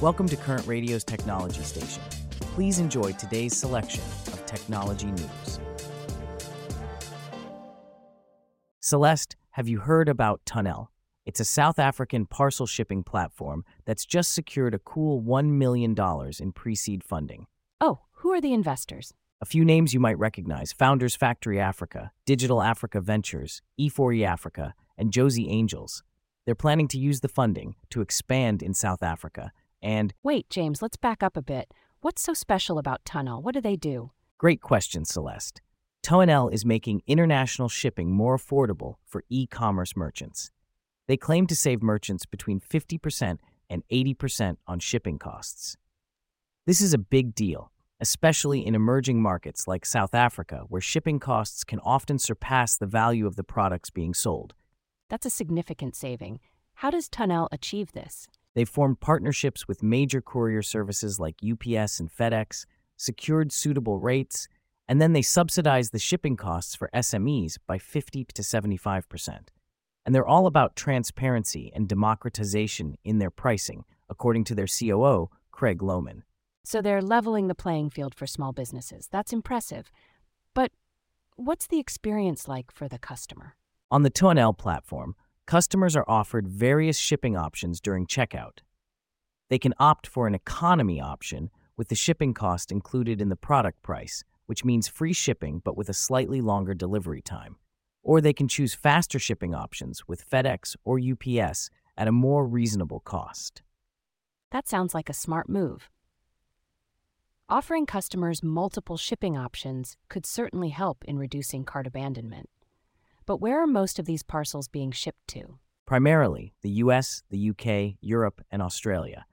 Welcome to Current Radio's Technology Station. Please enjoy today's selection of technology news. Celeste, have you heard about TUNL? It's a South African parcel shipping platform that's just secured a cool $1 million in pre seed funding. Oh, who are the investors? A few names you might recognize Founders Factory Africa, Digital Africa Ventures, E4E Africa, and Jozi Angels. They're planning to use the funding to expand in South Africa. And Wait, James, let's back up a bit. What's so special about TUNL? What do they do? great question, Celeste. TUNL is making international shipping more affordable for e commerce merchants. They claim to save merchants between 50% and 80% on shipping costs. This is a big deal, especially in emerging markets like South Africa, where shipping costs can often surpass the value of the products being sold. That's a significant saving. How does TUNL achieve this? They've formed partnerships with major courier services like UPS and FedEx, secured suitable rates, and then they subsidize the shipping costs for SMEs by 50 to 75%. And they're all about transparency and democratization in their pricing, according to their COO, Craig Lohman. So they're leveling the playing field for small businesses. That's impressive. But what's the experience like for the customer? On the TUNL platform, customers are offered various shipping options during checkout. They can opt for an economy option with the shipping cost included in the product price, which means free shipping but with a slightly longer delivery time. Or they can choose faster shipping options with FedEx or UPS at a more reasonable cost. That sounds like a smart move. Offering customers multiple shipping options could certainly help in reducing cart abandonment. But where are most of these parcels being shipped to? primarily the US, the UK, Europe, and Australia.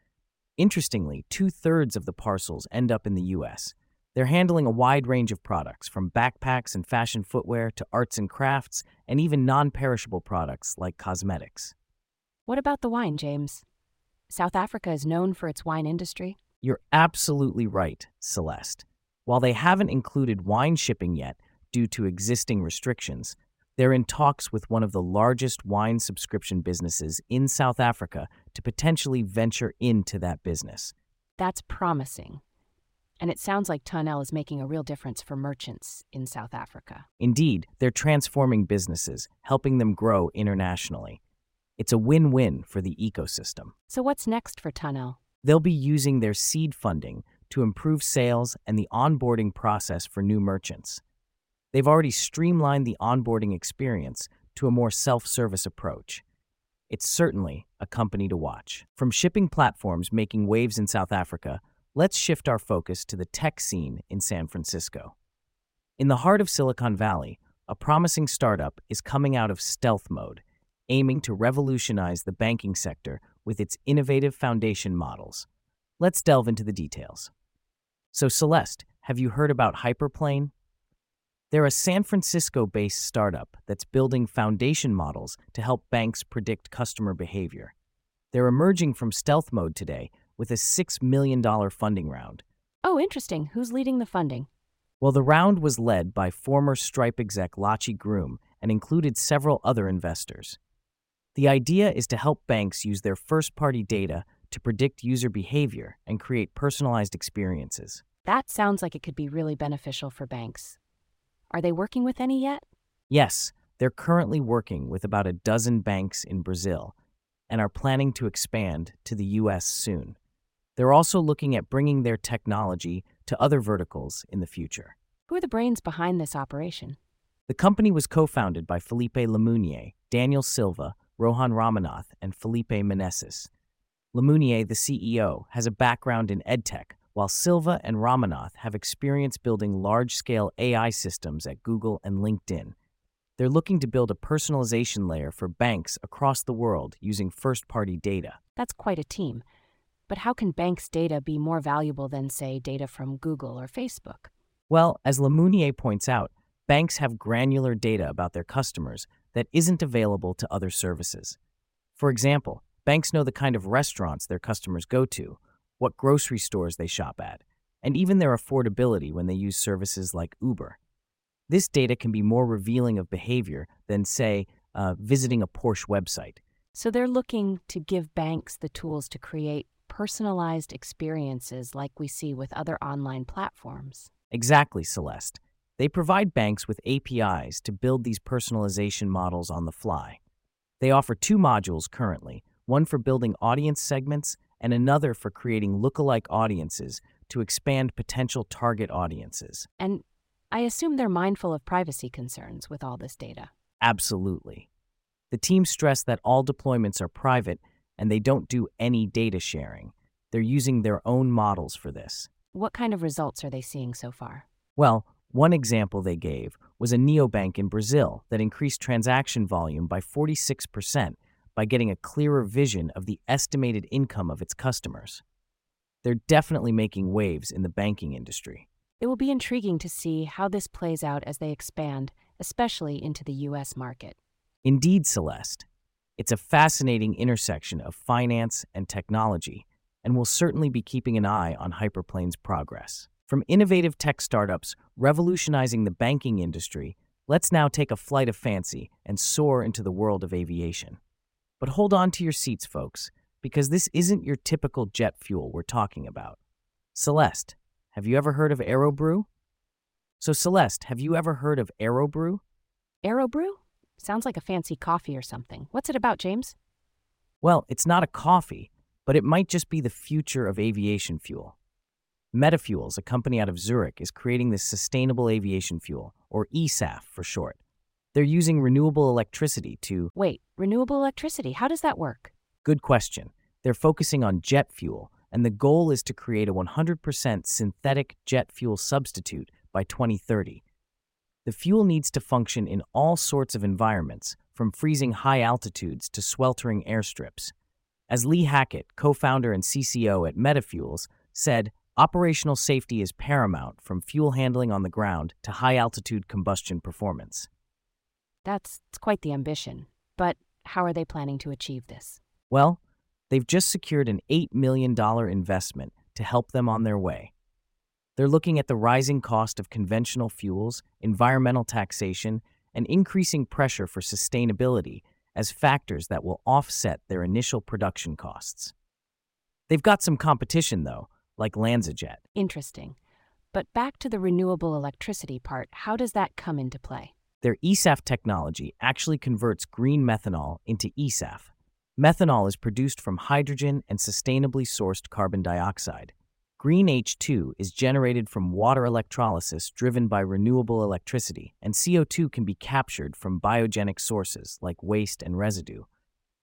Interestingly, two thirds of the parcels end up in the US. They're handling a wide range of products, from backpacks and fashion footwear to arts and crafts, and even non perishable products like cosmetics. What about the wine, James? South Africa is known for its wine industry. You're absolutely right, Celeste. While they haven't included wine shipping yet due to existing restrictions, they're in talks with one of the largest wine subscription businesses in South Africa to potentially venture into that business. That's promising. And it sounds like TUNL is making a real difference for merchants in South Africa. Indeed, they're transforming businesses, helping them grow internationally. It's a win win for the ecosystem. So, what's next for TUNL? They'll be using their seed funding to improve sales and the onboarding process for new merchants. They've already streamlined the onboarding experience to a more self service approach. It's certainly a company to watch. From shipping platforms making waves in South Africa, let's shift our focus to the tech scene in San Francisco. In the heart of Silicon Valley, a promising startup is coming out of stealth mode, aiming to revolutionize the banking sector with its innovative foundation models. Let's delve into the details. So, Celeste, have you heard about Hyperplane? They're a San Francisco based startup that's building foundation models to help banks predict customer behavior. They're emerging from stealth mode today with a $6 million funding round. Oh, interesting. Who's leading the funding? Well, the round was led by former Stripe exec Lachy Groom and included several other investors. The idea is to help banks use their first party data to predict user behavior and create personalized experiences. That sounds like it could be really beneficial for banks. Are they working with any yet? Yes, they're currently working with about a dozen banks in Brazil and are planning to expand to the US soon. They're also looking at bringing their technology to other verticals in the future. Who are the brains behind this operation? The company was co founded by Felipe Lamounier, Daniel Silva, Rohan Ramanath, and Felipe Meneses. Lamounier, the CEO, has a background in edtech, while Silva and Ramanath have experience building large scale AI systems at Google and LinkedIn. They're looking to build a personalization layer for banks across the world using first party data. That's quite a team. But how can banks' data be more valuable than, say, data from Google or Facebook? Well, as Lamounier points out, banks have granular data about their customers that isn't available to other services. For example, banks know the kind of restaurants their customers go to, what grocery stores they shop at, and even their affordability when they use services like Uber. This data can be more revealing of behavior than, say, uh, visiting a Porsche website. So they're looking to give banks the tools to create personalized experiences like we see with other online platforms. Exactly, Celeste. They provide banks with APIs to build these personalization models on the fly. They offer two modules currently one for building audience segments and another for creating lookalike audiences to expand potential target audiences. And I assume they're mindful of privacy concerns with all this data. Absolutely. The team stressed that all deployments are private and they don't do any data sharing. They're using their own models for this. What kind of results are they seeing so far? Well, one example they gave was a neobank in Brazil that increased transaction volume by 46% by getting a clearer vision of the estimated income of its customers. They're definitely making waves in the banking industry. It will be intriguing to see how this plays out as they expand, especially into the US market. Indeed, Celeste. It's a fascinating intersection of finance and technology, and we'll certainly be keeping an eye on Hyperplane's progress. From innovative tech startups revolutionizing the banking industry, let's now take a flight of fancy and soar into the world of aviation. But hold on to your seats, folks, because this isn't your typical jet fuel we're talking about. Celeste, have you ever heard of AeroBrew? So, Celeste, have you ever heard of AeroBrew? AeroBrew? Sounds like a fancy coffee or something. What's it about, James? Well, it's not a coffee, but it might just be the future of aviation fuel. Metafuels, a company out of Zurich, is creating this sustainable aviation fuel, or eSAF for short. They're using renewable electricity to. Wait, renewable electricity, how does that work? Good question. They're focusing on jet fuel, and the goal is to create a 100% synthetic jet fuel substitute by 2030. The fuel needs to function in all sorts of environments, from freezing high altitudes to sweltering airstrips. As Lee Hackett, co founder and CCO at Metafuels, said, operational safety is paramount from fuel handling on the ground to high altitude combustion performance. That's quite the ambition. But how are they planning to achieve this? Well, they've just secured an $8 million investment to help them on their way. They're looking at the rising cost of conventional fuels, environmental taxation, and increasing pressure for sustainability as factors that will offset their initial production costs. They've got some competition, though, like LanzaJet. Interesting. But back to the renewable electricity part, how does that come into play? Their eSAF technology actually converts green methanol into eSAF. Methanol is produced from hydrogen and sustainably sourced carbon dioxide. Green H2 is generated from water electrolysis driven by renewable electricity, and CO2 can be captured from biogenic sources like waste and residue.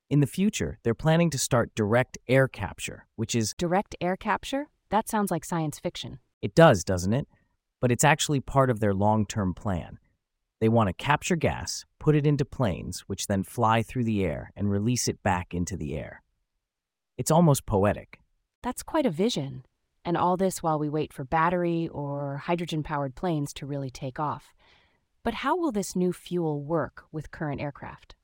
In the future, they're planning to start direct air capture, which is. Direct air capture? That sounds like science fiction. It does, doesn't it? But it's actually part of their long term plan. They want to capture gas, put it into planes, which then fly through the air and release it back into the air. It's almost poetic. That's quite a vision. And all this while we wait for battery or hydrogen powered planes to really take off. But how will this new fuel work with current aircraft?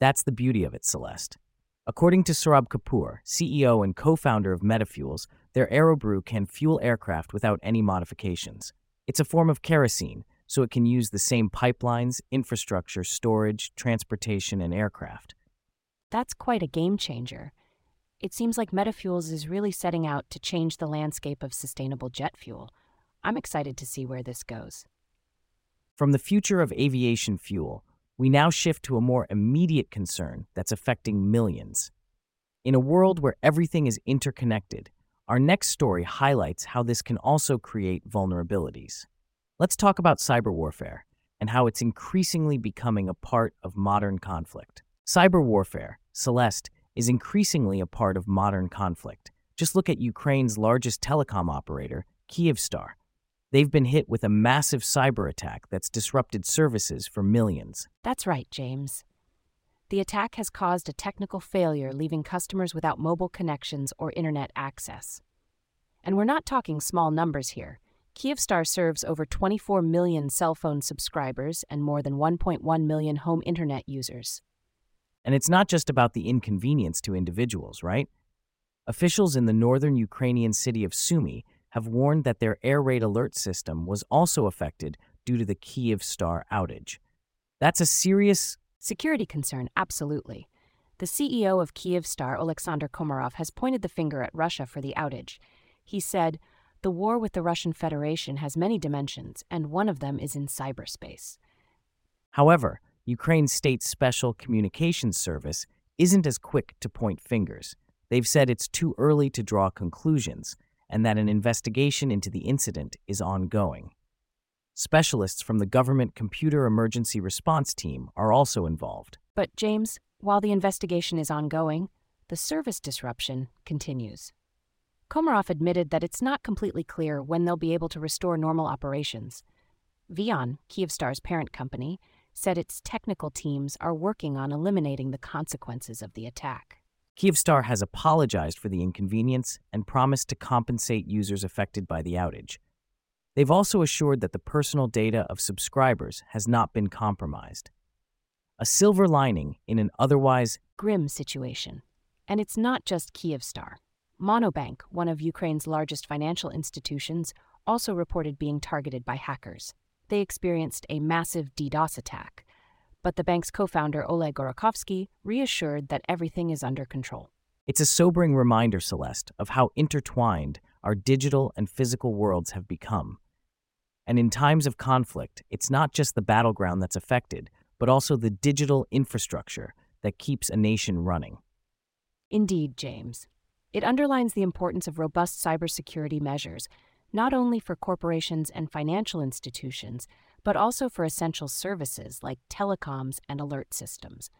That's the beauty of it, Celeste. According to Saurabh Kapoor, CEO and co founder of Metafuels, their AeroBrew can fuel aircraft without any modifications. It's a form of kerosene, so it can use the same pipelines, infrastructure, storage, transportation, and aircraft. That's quite a game changer. It seems like Metafuels is really setting out to change the landscape of sustainable jet fuel. I'm excited to see where this goes. From the future of aviation fuel, we now shift to a more immediate concern that's affecting millions. In a world where everything is interconnected, our next story highlights how this can also create vulnerabilities. Let's talk about cyber warfare and how it's increasingly becoming a part of modern conflict. Cyber warfare, Celeste, is increasingly a part of modern conflict. Just look at Ukraine's largest telecom operator, Kyivstar. They've been hit with a massive cyber attack that's disrupted services for millions. That's right, James. The attack has caused a technical failure, leaving customers without mobile connections or internet access. And we're not talking small numbers here. Kyivstar serves over 24 million cell phone subscribers and more than 1.1 million home internet users. And it's not just about the inconvenience to individuals, right? Officials in the northern Ukrainian city of Sumy have warned that their air raid alert system was also affected due to the Kyivstar outage. That's a serious security concern, absolutely. The CEO of Kyivstar, Alexander Komarov, has pointed the finger at Russia for the outage. He said, The war with the Russian Federation has many dimensions, and one of them is in cyberspace. However, Ukraine's state special communications service isn't as quick to point fingers. They've said it's too early to draw conclusions and that an investigation into the incident is ongoing. Specialists from the Government Computer Emergency Response Team are also involved. But, James, while the investigation is ongoing, the service disruption continues. Komarov admitted that it's not completely clear when they'll be able to restore normal operations. VEON, Kyivstar's parent company, said its technical teams are working on eliminating the consequences of the attack. Kyivstar has apologized for the inconvenience and promised to compensate users affected by the outage. They've also assured that the personal data of subscribers has not been compromised. A silver lining in an otherwise grim situation. And it's not just Kyivstar. Monobank, one of Ukraine's largest financial institutions, also reported being targeted by hackers. They experienced a massive DDoS attack, but the bank's co founder Oleg Gorokhovsky reassured that everything is under control. It's a sobering reminder, Celeste, of how intertwined our digital and physical worlds have become. And in times of conflict, it's not just the battleground that's affected, but also the digital infrastructure that keeps a nation running. Indeed, James. It underlines the importance of robust cybersecurity measures, not only for corporations and financial institutions, but also for essential services like telecoms and alert systems.